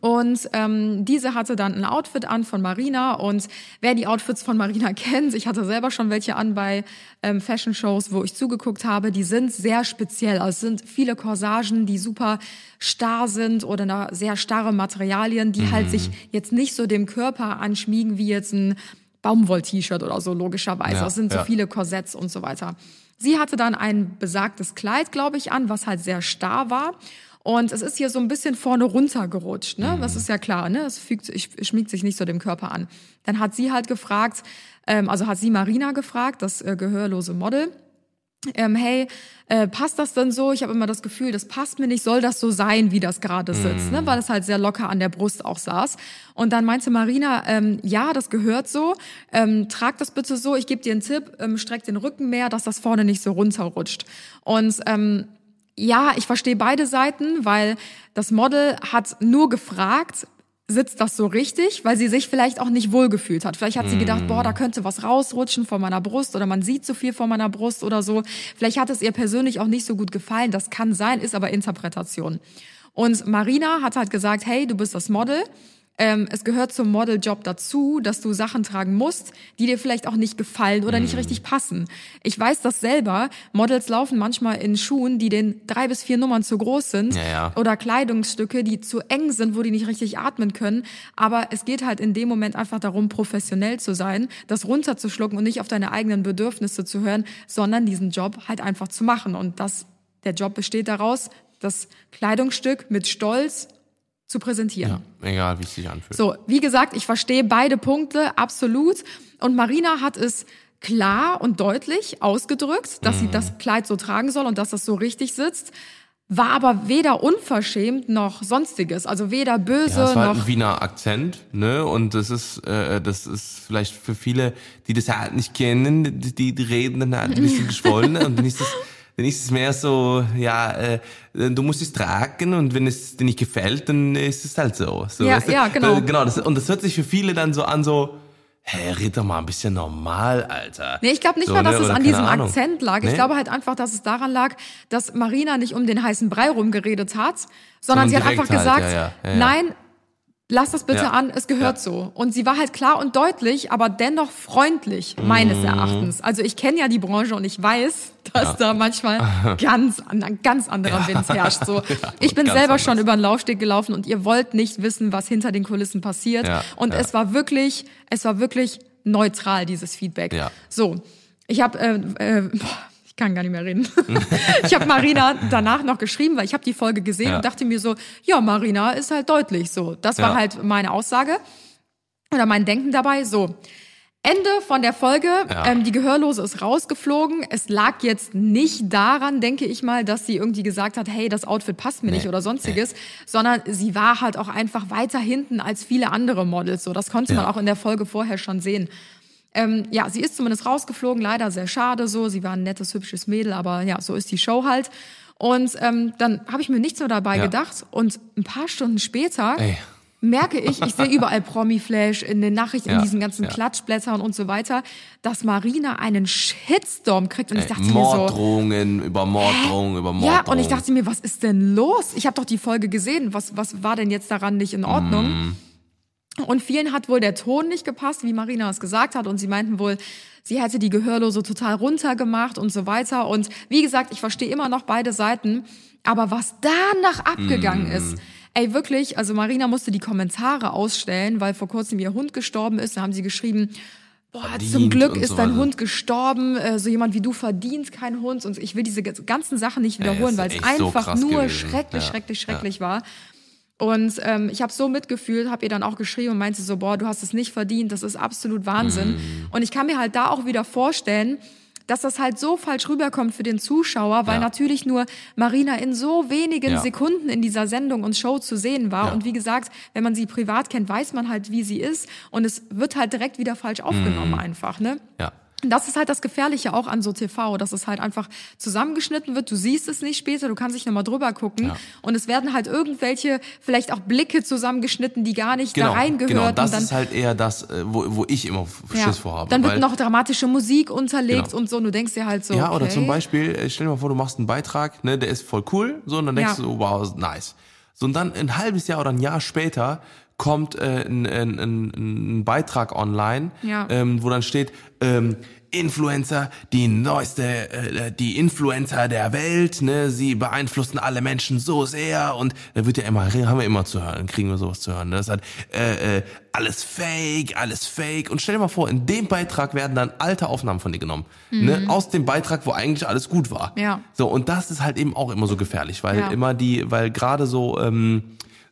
Und ähm, diese hatte dann ein Outfit an von Marina und wer die Outfits von Marina kennt, ich hatte selber schon welche an bei ähm, Fashion Shows, wo ich zugeguckt habe, die sind sehr speziell. Also es sind viele Corsagen, die super starr sind oder sehr starre Materialien, die halt mhm. halt sich jetzt nicht so dem Körper anschmiegen wie jetzt ein Baumwoll-T-Shirt oder so, logischerweise. Ja, das sind so ja. viele Korsetts und so weiter. Sie hatte dann ein besagtes Kleid, glaube ich, an, was halt sehr starr war. Und es ist hier so ein bisschen vorne runtergerutscht, ne? Das ist ja klar, ne? Es fügt, schmiegt sich nicht so dem Körper an. Dann hat sie halt gefragt, ähm, also hat sie Marina gefragt, das äh, gehörlose Model, ähm, hey, äh, passt das denn so? Ich habe immer das Gefühl, das passt mir nicht, soll das so sein, wie das gerade sitzt, ne? weil es halt sehr locker an der Brust auch saß. Und dann meinte Marina, ähm, ja, das gehört so, ähm, trag das bitte so, ich gebe dir einen Tipp, ähm, streck den Rücken mehr, dass das vorne nicht so runterrutscht. Und ähm, ja, ich verstehe beide Seiten, weil das Model hat nur gefragt, sitzt das so richtig, weil sie sich vielleicht auch nicht wohlgefühlt hat. Vielleicht hat sie gedacht, boah, da könnte was rausrutschen von meiner Brust oder man sieht zu viel von meiner Brust oder so. Vielleicht hat es ihr persönlich auch nicht so gut gefallen. Das kann sein, ist aber Interpretation. Und Marina hat halt gesagt, hey, du bist das Model. Ähm, es gehört zum Modeljob dazu, dass du Sachen tragen musst, die dir vielleicht auch nicht gefallen oder nicht richtig passen. Ich weiß das selber. Models laufen manchmal in Schuhen, die den drei bis vier Nummern zu groß sind Ja, ja. oder Kleidungsstücke, die zu eng sind, wo die nicht richtig atmen können. Aber es geht halt in dem Moment einfach darum, professionell zu sein, das runterzuschlucken und nicht auf deine eigenen Bedürfnisse zu hören, sondern diesen Job halt einfach zu machen. Und das, der Job besteht daraus, das Kleidungsstück mit Stolz zu präsentieren. Ja, egal wie es sich anfühlt. So, wie gesagt, ich verstehe beide Punkte absolut. Und Marina hat es klar und deutlich ausgedrückt, dass Mhm. sie das Kleid so tragen soll und dass das so richtig sitzt. War aber weder unverschämt noch sonstiges. Also weder böse Ja, es war halt noch. ein Wiener Akzent, ne? Und das ist, äh, das ist vielleicht für viele, die das halt nicht kennen, die, die reden dann halt ein bisschen geschwollen. und dann ist es, dann ist es mehr so, ja, äh, du musst es tragen und wenn es dir nicht gefällt, dann ist es halt so. so Ja, weißt du? ja, genau. Äh, genau das, und das hört sich für viele dann so an, so, hä, red doch mal ein bisschen normal, Alter. Nee, ich glaube nicht so, mal, dass ne? es an diesem Ahnung. Akzent lag. Ich Nee? glaube halt einfach, dass es daran lag, dass Marina nicht um den heißen Brei rumgeredet hat, Sondern sondern sie hat einfach halt, gesagt, ja, ja, ja. nein, lass das bitte Ja. an, es gehört Ja. so. Und sie war halt klar und deutlich, aber dennoch freundlich, meines Mhm. Erachtens. Also ich kenne ja die Branche und ich weiß, dass da manchmal ganz, ein ganz anderer Wind herrscht. So, ich bin selber anders. schon über den Laufsteg gelaufen und ihr wollt nicht wissen, was hinter den Kulissen passiert. Ja, und ja. es war wirklich, es war wirklich neutral, dieses Feedback. Ja. So, ich habe, äh, äh, boah, kann gar nicht mehr reden. ich habe Marina danach noch geschrieben, weil ich habe die Folge gesehen Ja. und dachte mir so, ja, Marina ist halt deutlich so. Das war Ja. halt meine Aussage oder mein Denken dabei. So, Ende von der Folge. Ja. Ähm, die Gehörlose ist rausgeflogen. Es lag jetzt nicht daran, denke ich mal, dass sie irgendwie gesagt hat, hey, das Outfit passt mir nicht oder sonstiges, sondern sie war halt auch einfach weiter hinten als viele andere Models. So, das konnte man auch in der Folge vorher schon sehen. Ähm, ja, sie ist zumindest rausgeflogen, leider sehr schade so. Sie war ein nettes, hübsches Mädel, aber ja, so ist die Show halt. Und ähm, dann habe ich mir nichts mehr dabei Ja. gedacht. Und ein paar Stunden später Ey. merke ich, ich sehe überall Promi-Flash in den Nachrichten, in Ja, diesen ganzen ja. Klatschblättern und so weiter, dass Marina einen Shitstorm kriegt. Und ich Ey, dachte mir so, Morddrohungen über Morddrohungen über Morddrohungen. ja, und ich dachte mir, was ist denn los? Ich habe doch die Folge gesehen. Was, was war denn jetzt daran nicht in Ordnung? Mm. Und vielen hat wohl der Ton nicht gepasst, wie Marina es gesagt hat. Und sie meinten wohl, sie hätte die Gehörlose total runtergemacht und so weiter. Und wie gesagt, ich verstehe immer noch beide Seiten. Aber was danach abgegangen Mm. ist, ey, wirklich, also Marina musste die Kommentare ausstellen, weil vor kurzem ihr Hund gestorben ist. Da haben sie geschrieben, Boah, Verdient zum Glück ist so dein weiter. Hund gestorben. Äh, so jemand wie du verdient keinen Hund. Und ich will diese ganzen Sachen nicht wiederholen, weil es so einfach krass nur gewesen. schrecklich, Ja, schrecklich, ja. schrecklich war. Und ähm, ich habe so mitgefühlt, habe ihr dann auch geschrieben und meinte so, boah, du hast es nicht verdient, das ist absolut Wahnsinn. Mhm. Und ich kann mir halt da auch wieder vorstellen, dass das halt so falsch rüberkommt für den Zuschauer, weil Ja. natürlich nur Marina in so wenigen Ja. Sekunden in dieser Sendung und Show zu sehen war. Ja. Und wie gesagt, wenn man sie privat kennt, weiß man halt, wie sie ist. Und es wird halt direkt wieder falsch aufgenommen Mhm. einfach, ne? Ja. Das ist halt das Gefährliche auch an so TV, dass es halt einfach zusammengeschnitten wird. Du siehst es nicht später, du kannst nicht nochmal drüber gucken. Ja. Und es werden halt irgendwelche, vielleicht auch Blicke zusammengeschnitten, die gar nicht Genau, da reingehören. genau, das dann, ist halt eher das, äh, wo, wo ich immer Schiss ja, vor habe. dann wird noch dramatische Musik unterlegt Genau. und so. Und du denkst dir halt so, Ja, okay. oder zum Beispiel, äh, stell dir mal vor, du machst einen Beitrag, ne, der ist voll cool, so, und dann denkst Ja. du, wow, nice. So, und dann ein halbes Jahr oder ein Jahr später kommt äh, ein, ein, ein, ein Beitrag online, Ja. ähm, wo dann steht, ähm, Influencer, die neueste, äh, die Influencer der Welt, ne, sie beeinflussen alle Menschen so sehr und da wird ja immer, haben wir immer zu hören, kriegen wir sowas zu hören. Ne? Das hat äh, äh, alles fake, alles fake. Und stell dir mal vor, in dem Beitrag werden dann alte Aufnahmen von dir genommen. Ne? Aus dem Beitrag, wo eigentlich alles gut war. Mhm. Ja. So, und das ist halt eben auch immer so gefährlich, weil Ja. immer die, weil gerade so, ähm,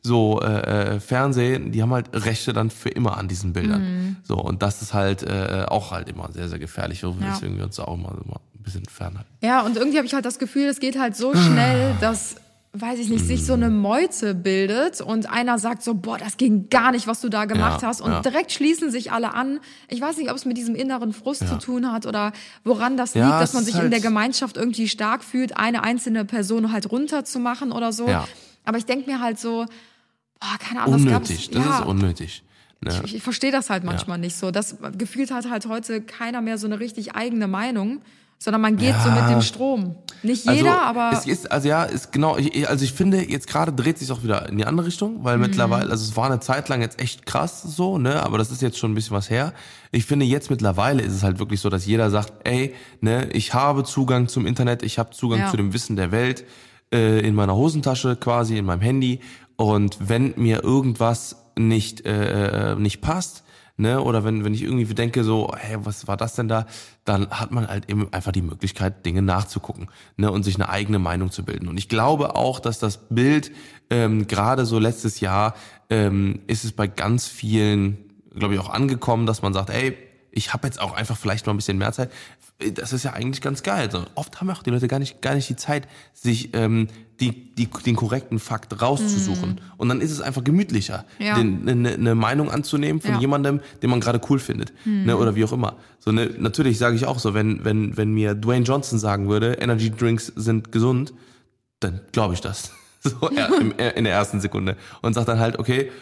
so äh, äh, Fernsehen, die haben halt Rechte dann für immer an diesen Bildern. Mhm. So, und das ist halt äh, auch halt immer sehr, sehr gefährlich, weswegen wir uns da auch mal, mal ein bisschen fernhalten. Ja, und irgendwie habe ich halt das Gefühl, es geht halt so schnell, dass, weiß ich nicht, sich so eine Meute bildet und einer sagt so, boah, das ging gar nicht, was du da gemacht Ja, hast. Und ja. direkt schließen sich alle an. Ich weiß nicht, ob es mit diesem inneren Frust Ja. zu tun hat oder woran das Ja, liegt, dass man sich in halt- der Gemeinschaft irgendwie stark fühlt, eine einzelne Person halt runterzumachen oder so. Ja. Aber ich denke mir halt so, boah, keine Ahnung, Unnötig, das ja, ist unnötig. Ne? ich, ich verstehe das halt manchmal nicht so. Das gefühlt hat halt heute keiner mehr so eine richtig eigene Meinung, sondern man geht so Ja. mit dem Strom. Nicht jeder, aber es ist also ja ist genau ich, also ich finde jetzt gerade dreht sich auch wieder in die andere Richtung Mhm. weil mittlerweile also es war eine Zeit lang jetzt echt krass so ne aber das ist jetzt schon ein bisschen was her ich finde jetzt mittlerweile ist es halt wirklich so dass jeder sagt ey ne ich habe Zugang zum Internet ich habe Zugang Ja. zu dem Wissen der Welt äh, in meiner Hosentasche quasi in meinem Handy und wenn mir irgendwas nicht äh, äh, nicht passt ne, oder wenn, wenn ich irgendwie denke so, hey, was war das denn da, dann hat man halt eben einfach die Möglichkeit, Dinge nachzugucken, ne, und sich eine eigene Meinung zu bilden. Und ich glaube auch, dass das Bild, ähm, gerade so letztes Jahr, ähm, ist es bei ganz vielen, glaube ich, auch angekommen, dass man sagt, ey, ich habe jetzt auch einfach vielleicht mal ein bisschen mehr Zeit. Das ist ja eigentlich ganz geil. So, oft haben auch die Leute gar nicht, gar nicht die Zeit, sich ähm, die, die, den korrekten Fakt rauszusuchen. Und dann ist es einfach gemütlicher, Mhm. Ja. den, eine, eine Meinung anzunehmen von Ja. jemandem, den man gerade cool findet. Ne, oder wie auch immer. So, ne, natürlich sage ich auch so, wenn, wenn, wenn mir Dwayne Johnson sagen würde, Energy Drinks sind gesund, dann glaube ich das. So in der ersten Sekunde. Und sag dann halt, okay,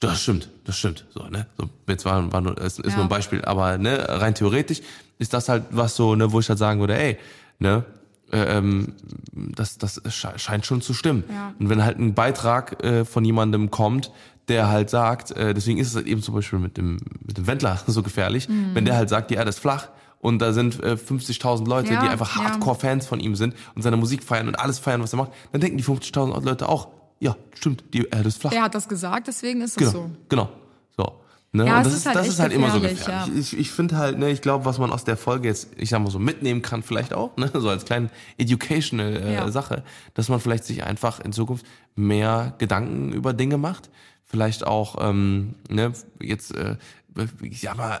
das stimmt, das stimmt. So, ne? So, jetzt war, war nur, ist, ist Ja. nur ein Beispiel, aber ne, rein theoretisch ist das halt was so, ne, wo ich halt sagen würde, ey, ne, äh, ähm, das, das sche- scheint schon zu stimmen. Ja. Und wenn halt ein Beitrag äh, von jemandem kommt, der halt sagt, äh, deswegen ist es halt eben zum Beispiel mit dem, mit dem Wendler so gefährlich, Mhm. wenn der halt sagt, die Erde ist flach und da sind äh, 50.000 Leute, Ja, die einfach. Hardcore-Fans von ihm sind und seine Musik feiern und alles feiern, was er macht, dann denken die 50.000 Leute auch, ja, stimmt, die Erde ist flach. er hat das gesagt, deswegen ist es Genau, so. genau. So. Ne? Ja, und das ist halt das ist halt immer so gefährlich, ja. Ich, ich finde halt, ne, ich glaube, was man aus der Folge jetzt, ich sag mal so, mitnehmen kann, vielleicht auch, ne, so als kleine educational äh, Ja. Sache, dass man vielleicht sich einfach in Zukunft mehr Gedanken über Dinge macht. Vielleicht auch, ähm, ne, jetzt, äh, ja, aber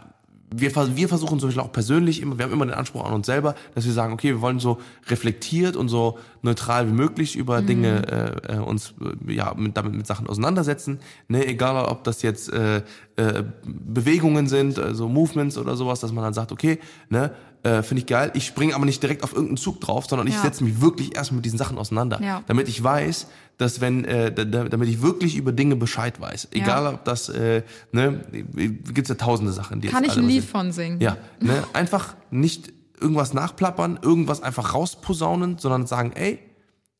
wir, wir versuchen zum Beispiel auch persönlich immer, wir haben immer den Anspruch an uns selber, dass wir sagen, okay, wir wollen so reflektiert und so neutral wie möglich über Mhm. Dinge äh, äh, uns ja mit, damit mit Sachen auseinandersetzen. Ne, egal ob das jetzt äh, äh, Bewegungen sind, also Movements oder sowas, dass man dann sagt, okay, ne, äh, finde ich geil. Ich springe aber nicht direkt auf irgendeinen Zug drauf, sondern ich Ja. setze mich wirklich erstmal mit diesen Sachen auseinander, Ja. damit ich weiß, dass wenn, äh, da- da- damit ich wirklich über Dinge Bescheid weiß. Egal ob das, äh, ne, gibt's ja tausende Sachen. Die Kann ich ein Lied sind. von singen? Ja, ne, einfach nicht irgendwas nachplappern, irgendwas einfach rausposaunen, sondern sagen, ey,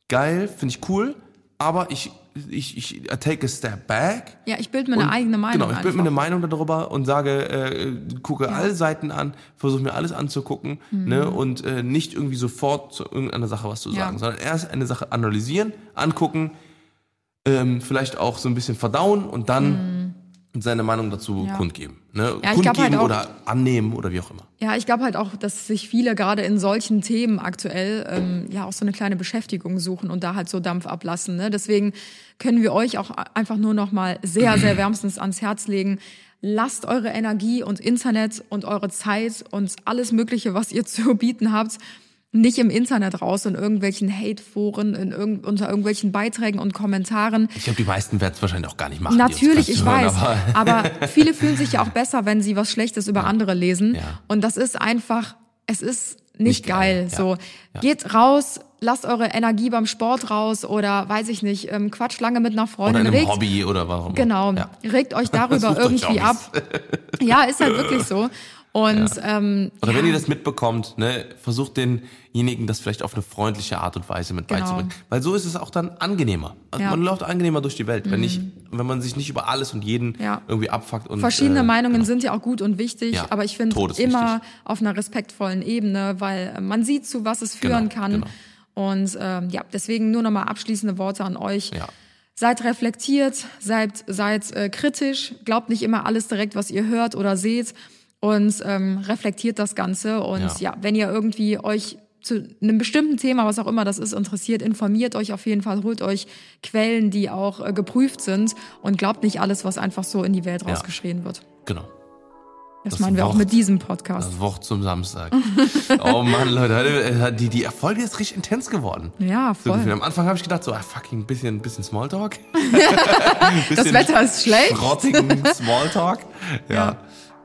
geil, finde ich cool, aber ich, ich, ich I take a step back. Ja, ich bilde mir eine eigene Meinung. Genau, ich bilde mir eine. Meinung darüber und sage, äh, gucke alle Seiten an, versuche mir alles anzugucken ne, und äh, nicht irgendwie sofort zu irgendeiner Sache was zu Mhm. Ja. sagen, sondern erst eine Sache analysieren, angucken, ähm, vielleicht auch so ein bisschen verdauen und dann seine Meinung dazu. Ja. kundgeben. Ne? Ja, kundgeben halt auch- oder annehmen oder wie auch immer. Ja, ich glaube halt auch, dass sich viele gerade in solchen Themen aktuell ähm, ja auch so eine kleine Beschäftigung suchen und da halt so Dampf ablassen. Ne? Deswegen können wir euch auch einfach nur noch mal sehr, sehr wärmstens ans Herz legen. Lasst eure Energie und Internet und eure Zeit und alles Mögliche, was ihr zu bieten habt, nicht im Internet raus, in irgendwelchen Hate-Foren, in irgend, unter irgendwelchen Beiträgen und Kommentaren. Ich glaube, die meisten werden es wahrscheinlich auch gar nicht machen. Natürlich, ich zuhören, weiß. aber- Aber viele fühlen sich ja auch besser, wenn sie was Schlechtes über andere lesen. Ja. Und das ist einfach, es ist nicht, Nicht geil. geil, ja. So, Ja. geht raus, lasst eure Energie beim Sport raus oder weiß ich nicht, ähm, quatscht lange mit einer Oder Freundin. in einem regt, Hobby oder warum. Genau, Ja. regt euch darüber irgendwie ab. Ja, ist halt wirklich so. Und ähm, Oder ja, wenn ihr das mitbekommt, ne, versucht denjenigen das vielleicht auf eine freundliche Art und Weise mit Genau. beizubringen. Weil so ist es auch dann angenehmer. Also Ja. Mhm. Man läuft angenehmer durch die Welt, wenn, nicht, wenn man sich nicht über alles und jeden Ja. irgendwie abfuckt. Und, Verschiedene äh, Meinungen sind ja auch gut und wichtig, Ja, aber ich finde immer auf einer respektvollen Ebene, weil äh, man sieht, zu was es führen Genau, kann. genau. Und ähm, ja, deswegen nur nochmal abschließende Worte an euch. Ja. Seid reflektiert, seid, seid äh, kritisch, glaubt nicht immer alles direkt, was ihr hört oder seht und ähm, reflektiert das Ganze. Und Ja. ja, wenn ihr irgendwie euch zu einem bestimmten Thema, was auch immer das ist, interessiert, informiert euch auf jeden Fall, holt euch Quellen, die auch äh, geprüft sind und glaubt nicht alles, was einfach so in die Welt rausgeschrien wird. Genau. Das, meinen wir auch Wort- mit diesem Podcast. Das Wort zum Samstag. oh Mann, Leute, äh, die, die Folge ist richtig intens geworden. Ja, So voll. Am Anfang habe ich gedacht, so, ah, fucking, bisschen, bisschen Smalltalk. Das Wetter ist schlecht. Rottigen Smalltalk. Ja, Ja.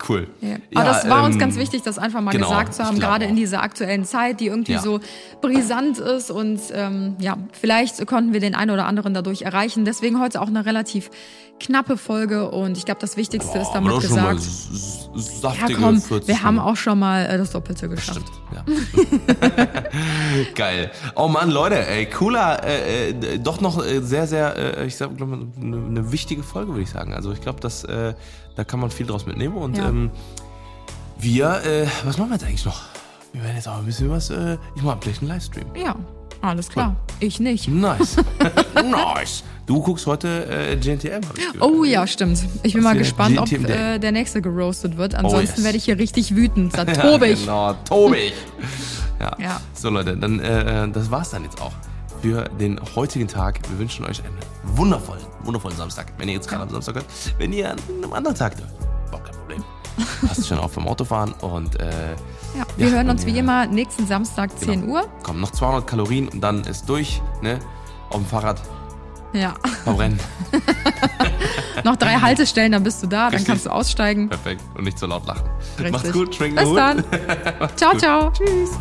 Cool. Ja. Aber das war uns ähm, ganz wichtig, das einfach mal genau, gesagt zu haben, gerade auch. in dieser aktuellen Zeit, die irgendwie Ja. so brisant ist und ähm, ja, vielleicht konnten wir den einen oder anderen dadurch erreichen. Deswegen heute auch eine relativ knappe Folge und ich glaube, das Wichtigste ist damit aber gesagt. Ja, komm, 40 wir haben auch schon mal äh, das Doppelte geschafft. Ja. Geil. Oh Mann, Leute, ey, cooler, äh, äh, doch noch äh, sehr, sehr, äh, ich sag, glaub, eine, eine wichtige Folge, würde ich sagen. Also ich glaube, dass äh, da kann man viel draus mitnehmen. Und Ja. ähm, wir, äh, was machen wir jetzt eigentlich noch? Wir werden jetzt auch ein bisschen was, äh, ich mache gleich einen Livestream. Ja, alles klar. Ich nicht. Nice. nice. Du guckst heute äh, GNTM, ich. Oh ja, stimmt. Ich bin mal hier? gespannt, ob äh, der nächste geroastet wird. Ansonsten yes. werde ich hier richtig wütend. Da Ja, tobe ich. Genau, tobig. Ja. Ja. So Leute, dann äh, das war's dann jetzt auch für den heutigen Tag. Wir wünschen euch einen wundervollen, wundervollen Samstag. Wenn ihr jetzt gerade am Samstag hört, wenn ihr an einem anderen Tag Problem. Passt schon auf beim Autofahren und äh, Ja, wir Ja, hören uns wie immer nächsten Samstag 10 Genau. Uhr. kommen noch 200 Kalorien und dann ist durch, ne? Auf dem Fahrrad Ja. verbrennen. Noch drei Haltestellen, dann bist du da, dann Richtig. kannst du aussteigen. Perfekt und nicht so laut lachen. Richtig. Macht's gut, schwingt Bis Hut. dann. ciao, gut. ciao. Tschüss.